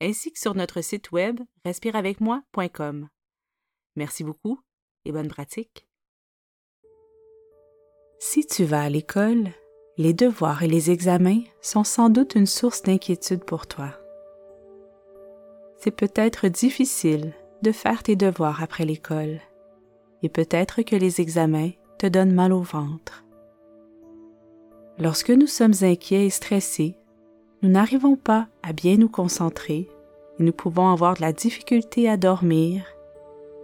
ainsi que sur notre site web respireavecmoi.com. Merci beaucoup et bonne pratique. Si tu vas à l'école, les devoirs et les examens sont sans doute une source d'inquiétude pour toi. C'est peut-être difficile de faire tes devoirs après l'école et peut-être que les examens te donnent mal au ventre. Lorsque nous sommes inquiets et stressés, nous n'arrivons pas à bien nous concentrer et nous pouvons avoir de la difficulté à dormir,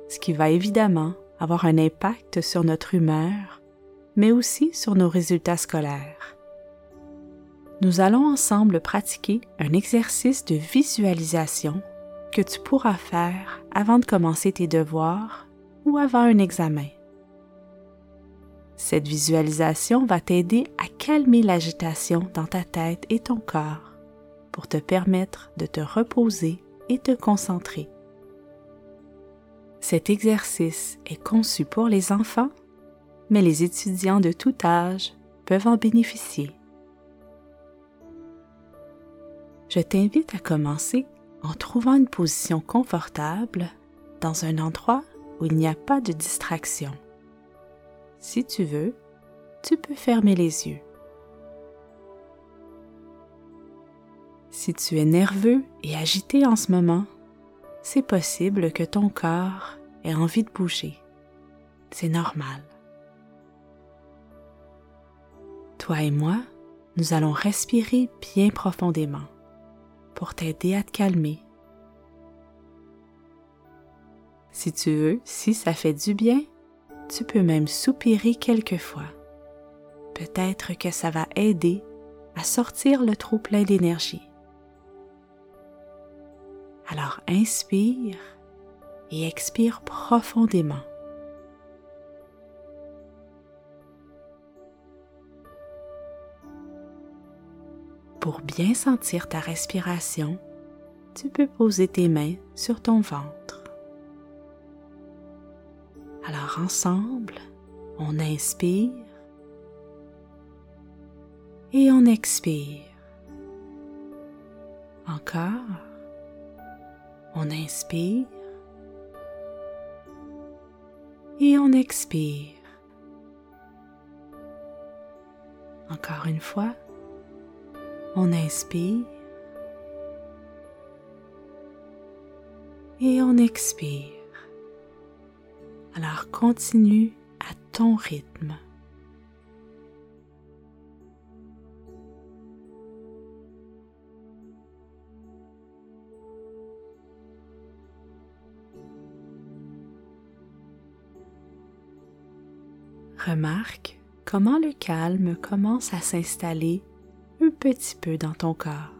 ce qui va évidemment avoir un impact sur notre humeur, mais aussi sur nos résultats scolaires. Nous allons ensemble pratiquer un exercice de visualisation que tu pourras faire avant de commencer tes devoirs ou avant un examen. Cette visualisation va t'aider à calmer l'agitation dans ta tête et ton corps pour te permettre de te reposer et te concentrer. Cet exercice est conçu pour les enfants, mais les étudiants de tout âge peuvent en bénéficier. Je t'invite à commencer en trouvant une position confortable dans un endroit où il n'y a pas de distraction. Si tu veux, tu peux fermer les yeux. Si tu es nerveux et agité en ce moment, c'est possible que ton corps ait envie de bouger. C'est normal. Toi et moi, nous allons respirer bien profondément pour t'aider à te calmer. Si tu veux, si ça fait du bien, tu peux même soupirer quelquefois. Peut-être que ça va aider à sortir le trop plein d'énergie. Alors inspire et expire profondément. Pour bien sentir ta respiration, tu peux poser tes mains sur ton ventre. Alors ensemble, on inspire et on expire. Encore, on inspire et on expire. Encore une fois, on inspire et on expire. Alors continue à ton rythme. Remarque comment le calme commence à s'installer un petit peu dans ton corps.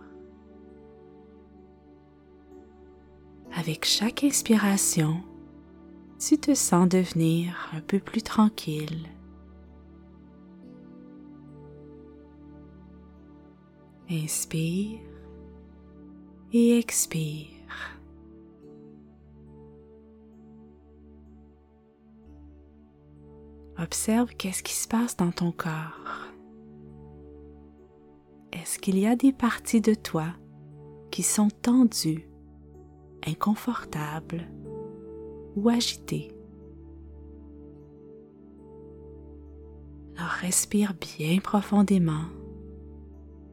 Avec chaque inspiration, tu te sens devenir un peu plus tranquille. Inspire et expire. Observe qu'est-ce qui se passe dans ton corps. Est-ce qu'il y a des parties de toi qui sont tendues, inconfortables ou? Alors respire bien profondément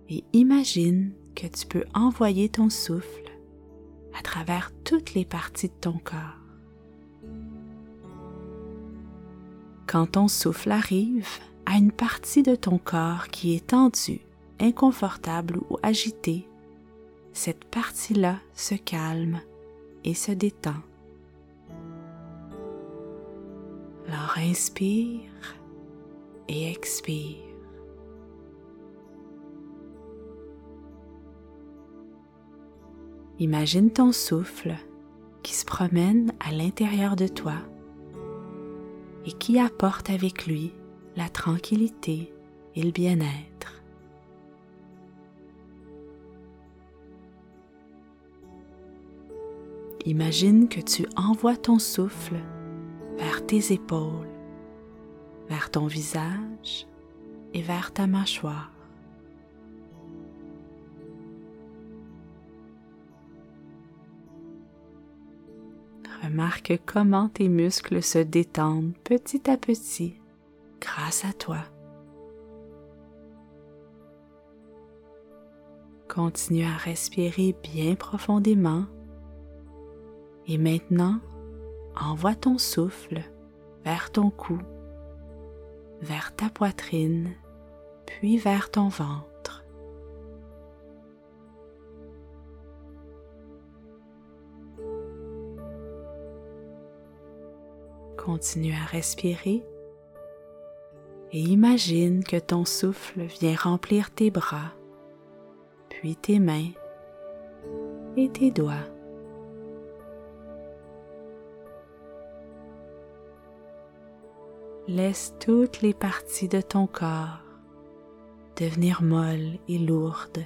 et imagine que tu peux envoyer ton souffle à travers toutes les parties de ton corps. Quand ton souffle arrive à une partie de ton corps qui est tendue, inconfortable ou agitée, cette partie-là se calme et se détend. Inspire et expire. Imagine ton souffle qui se promène à l'intérieur de toi et qui apporte avec lui la tranquillité et le bien-être. Imagine que tu envoies ton souffle vers tes épaules, vers ton visage et vers ta mâchoire. Remarque comment tes muscles se détendent petit à petit grâce à toi. Continue à respirer bien profondément et maintenant envoie ton souffle vers ton cou, vers ta poitrine, puis vers ton ventre. Continue à respirer et imagine que ton souffle vient remplir tes bras, puis tes mains et tes doigts. Laisse toutes les parties de ton corps devenir molles et lourdes.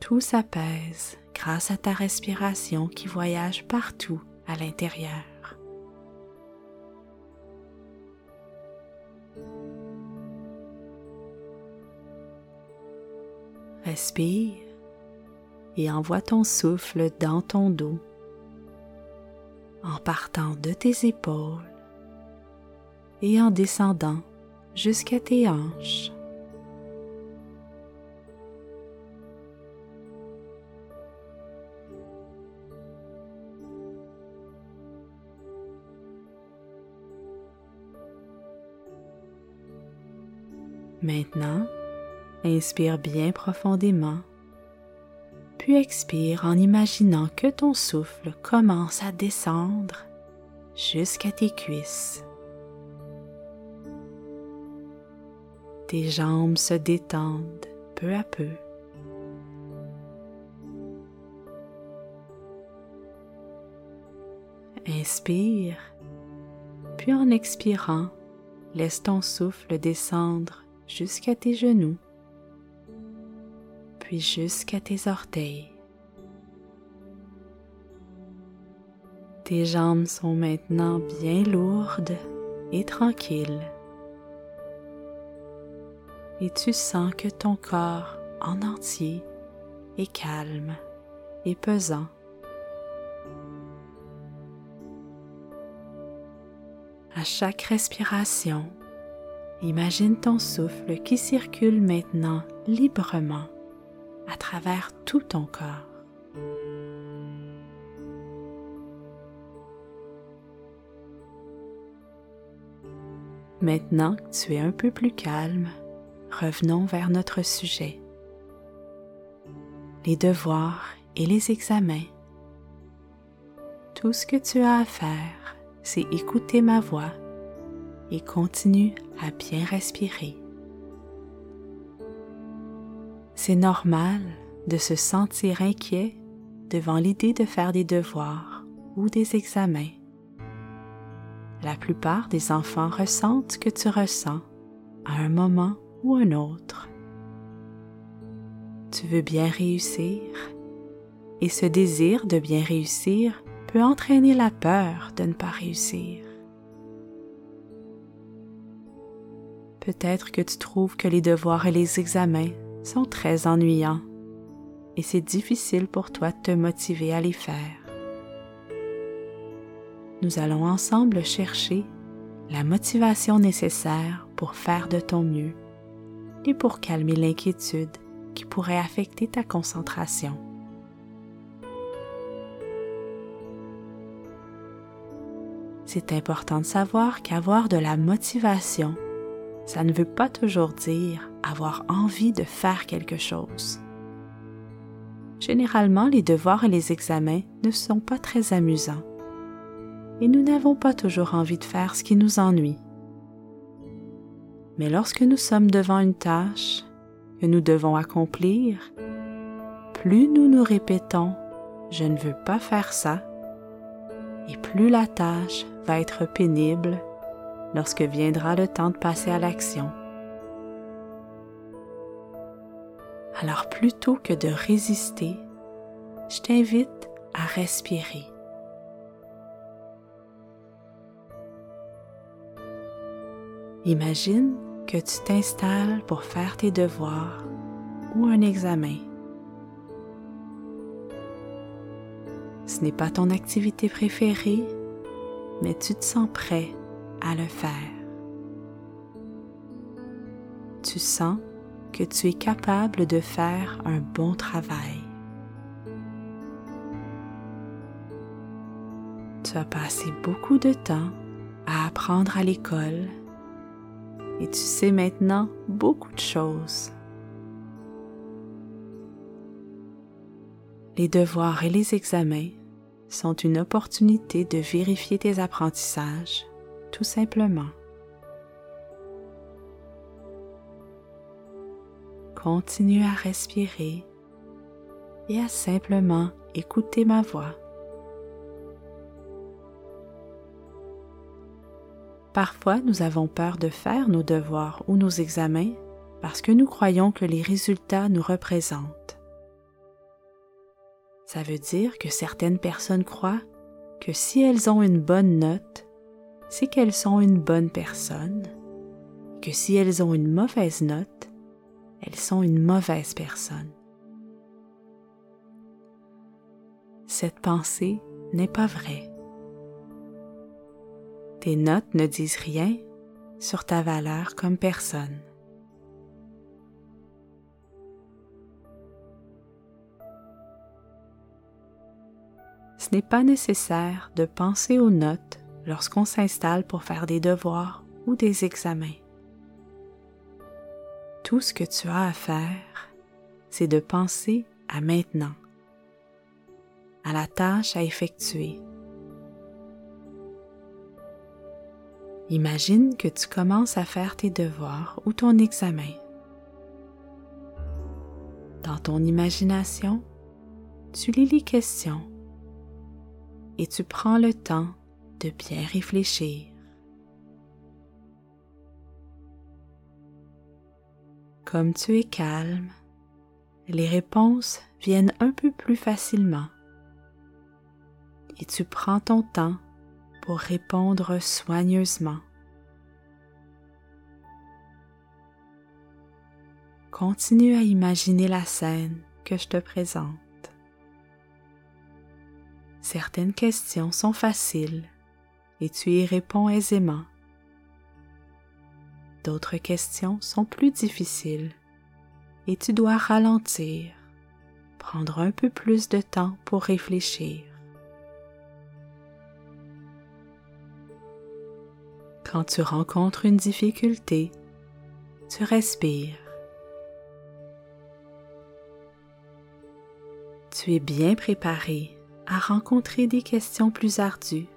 Tout s'apaise grâce à ta respiration qui voyage partout à l'intérieur. Respire et envoie ton souffle dans ton dos en partant de tes épaules et en descendant jusqu'à tes hanches. Maintenant, inspire bien profondément, puis expire en imaginant que ton souffle commence à descendre jusqu'à tes cuisses. Tes jambes se détendent peu à peu. Inspire, puis en expirant, laisse ton souffle descendre jusqu'à tes genoux, jusqu'à tes orteils. Tes jambes sont maintenant bien lourdes et tranquilles. Et tu sens que ton corps en entier est calme et pesant. À chaque respiration, Imagine ton souffle qui circule maintenant librement à travers tout ton corps. Maintenant que tu es un peu plus calme, revenons vers notre sujet. Les devoirs et les examens. Tout ce que tu as à faire, c'est écouter ma voix et continue à bien respirer. C'est normal de se sentir inquiet devant l'idée de faire des devoirs ou des examens. La plupart des enfants ressentent ce que tu ressens à un moment ou un autre. Tu veux bien réussir et ce désir de bien réussir peut entraîner la peur de ne pas réussir. Peut-être que tu trouves que les devoirs et les examens sont très ennuyants et c'est difficile pour toi de te motiver à les faire. Nous allons ensemble chercher la motivation nécessaire pour faire de ton mieux et pour calmer l'inquiétude qui pourrait affecter ta concentration. C'est important de savoir qu'avoir de la motivation ça ne veut pas toujours dire avoir envie de faire quelque chose. Généralement, les devoirs et les examens ne sont pas très amusants et nous n'avons pas toujours envie de faire ce qui nous ennuie. Mais lorsque nous sommes devant une tâche que nous devons accomplir, plus nous nous répétons ⁇ Je ne veux pas faire ça ⁇ et plus la tâche va être pénible lorsque viendra le temps de passer à l'action. Alors plutôt que de résister, je t'invite à respirer. Imagine que tu t'installes pour faire tes devoirs ou un examen. Ce n'est pas ton activité préférée, mais tu te sens prêt à le faire. Tu sens que tu es capable de faire un bon travail. Tu as passé beaucoup de temps à apprendre à l'école et tu sais maintenant beaucoup de choses. Les devoirs et les examens sont une opportunité de vérifier tes apprentissages, tout simplement. Continue à respirer et à simplement écouter ma voix. Parfois, nous avons peur de faire nos devoirs ou nos examens parce que nous croyons que les résultats nous représentent. Ça veut dire que certaines personnes croient que si elles ont une bonne note, c'est qu'elles sont une bonne personne, que si elles ont une mauvaise note, elles sont une mauvaise personne. Cette pensée n'est pas vraie. Tes notes ne disent rien sur ta valeur comme personne. Ce n'est pas nécessaire de penser aux notes lorsqu'on s'installe pour faire des devoirs ou des examens. Tout ce que tu as à faire, c'est de penser à maintenant, à la tâche à effectuer Imagine que tu commences à faire tes devoirs ou ton examen. Dans ton imagination, tu lis les questions et tu prends le temps de bien réfléchir. Comme tu es calme, les réponses viennent un peu plus facilement et tu prends ton temps pour répondre soigneusement. Continue à imaginer la scène que je te présente. Certaines questions sont faciles et tu y réponds aisément. D'autres questions sont plus difficiles et tu dois ralentir, prendre un peu plus de temps pour réfléchir. Quand tu rencontres une difficulté, tu respires. Tu es bien préparé à rencontrer des questions plus ardues,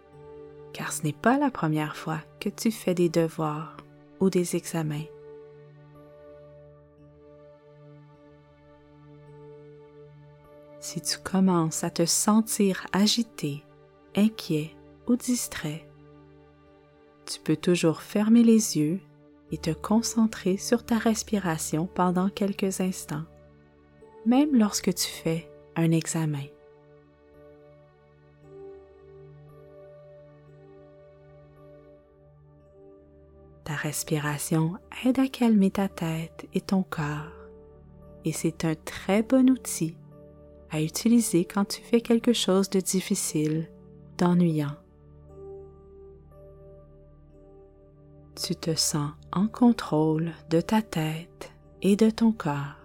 car ce n'est pas la première fois que tu fais des devoirs ou des examens. Si tu commences à te sentir agité, inquiet ou distrait, tu peux toujours fermer les yeux et te concentrer sur ta respiration pendant quelques instants, même lorsque tu fais un examen. Ta respiration aide à calmer ta tête et ton corps et c'est un très bon outil à utiliser quand tu fais quelque chose de difficile, d'ennuyant. tu te sens en contrôle de ta tête et de ton corps.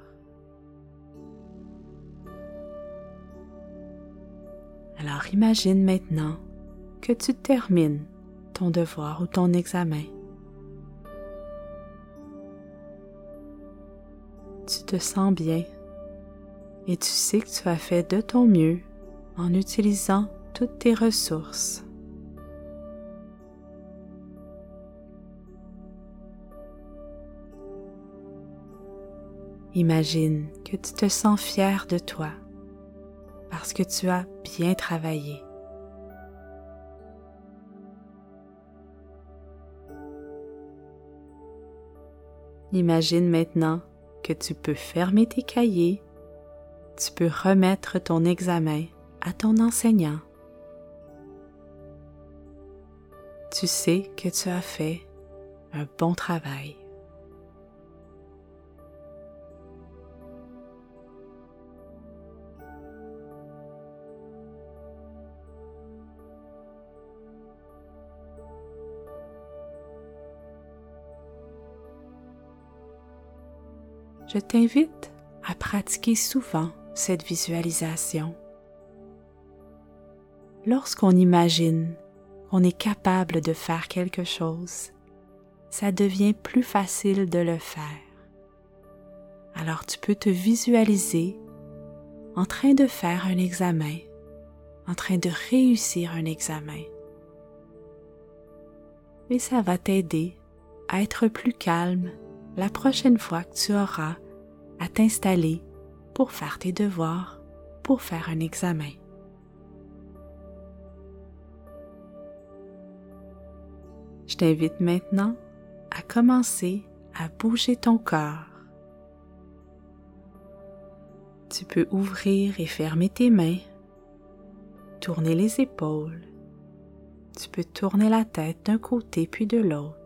Alors imagine maintenant que tu termines ton devoir ou ton examen. Tu te sens bien et tu sais que tu as fait de ton mieux en utilisant toutes tes ressources. Imagine que tu te sens fier de toi parce que tu as bien travaillé. Imagine maintenant que tu peux fermer tes cahiers, tu peux remettre ton examen à ton enseignant. Tu sais que tu as fait un bon travail. Je t'invite à pratiquer souvent cette visualisation. Lorsqu'on imagine qu'on est capable de faire quelque chose, ça devient plus facile de le faire. Alors tu peux te visualiser en train de faire un examen, en train de réussir un examen. Et ça va t'aider à être plus calme la prochaine fois que tu auras à t'installer pour faire tes devoirs, pour faire un examen. Je t'invite maintenant à commencer à bouger ton corps. Tu peux ouvrir et fermer tes mains, tourner les épaules. Tu peux tourner la tête d'un côté puis de l'autre.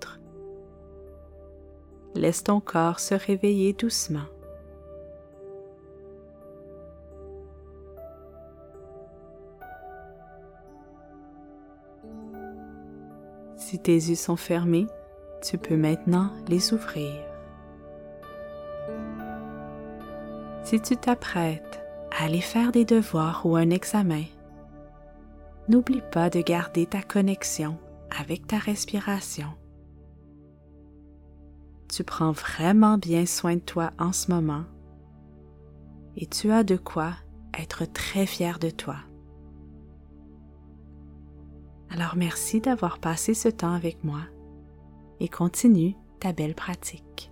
Laisse ton corps se réveiller doucement. Si tes yeux sont fermés, tu peux maintenant les ouvrir. Si tu t'apprêtes à aller faire des devoirs ou un examen, n'oublie pas de garder ta connexion avec ta respiration. Tu prends vraiment bien soin de toi en ce moment et tu as de quoi être très fier de toi. Alors merci d'avoir passé ce temps avec moi et continue ta belle pratique.